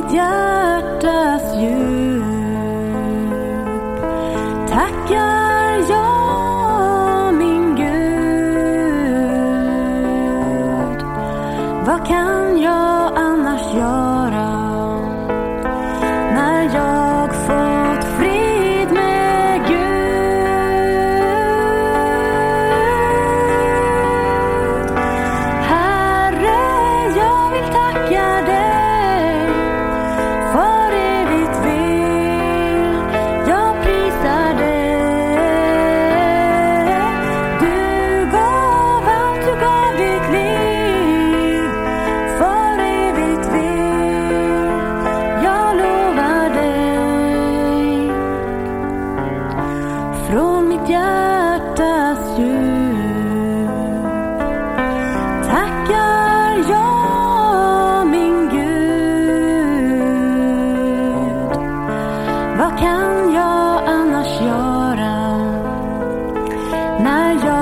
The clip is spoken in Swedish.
mitt hjärtas djup tackar jag min Gud. Vad kan jag annars göra? Från mitt hjärtas djup tackar jag min Gud. Vad kan jag annars göra när jag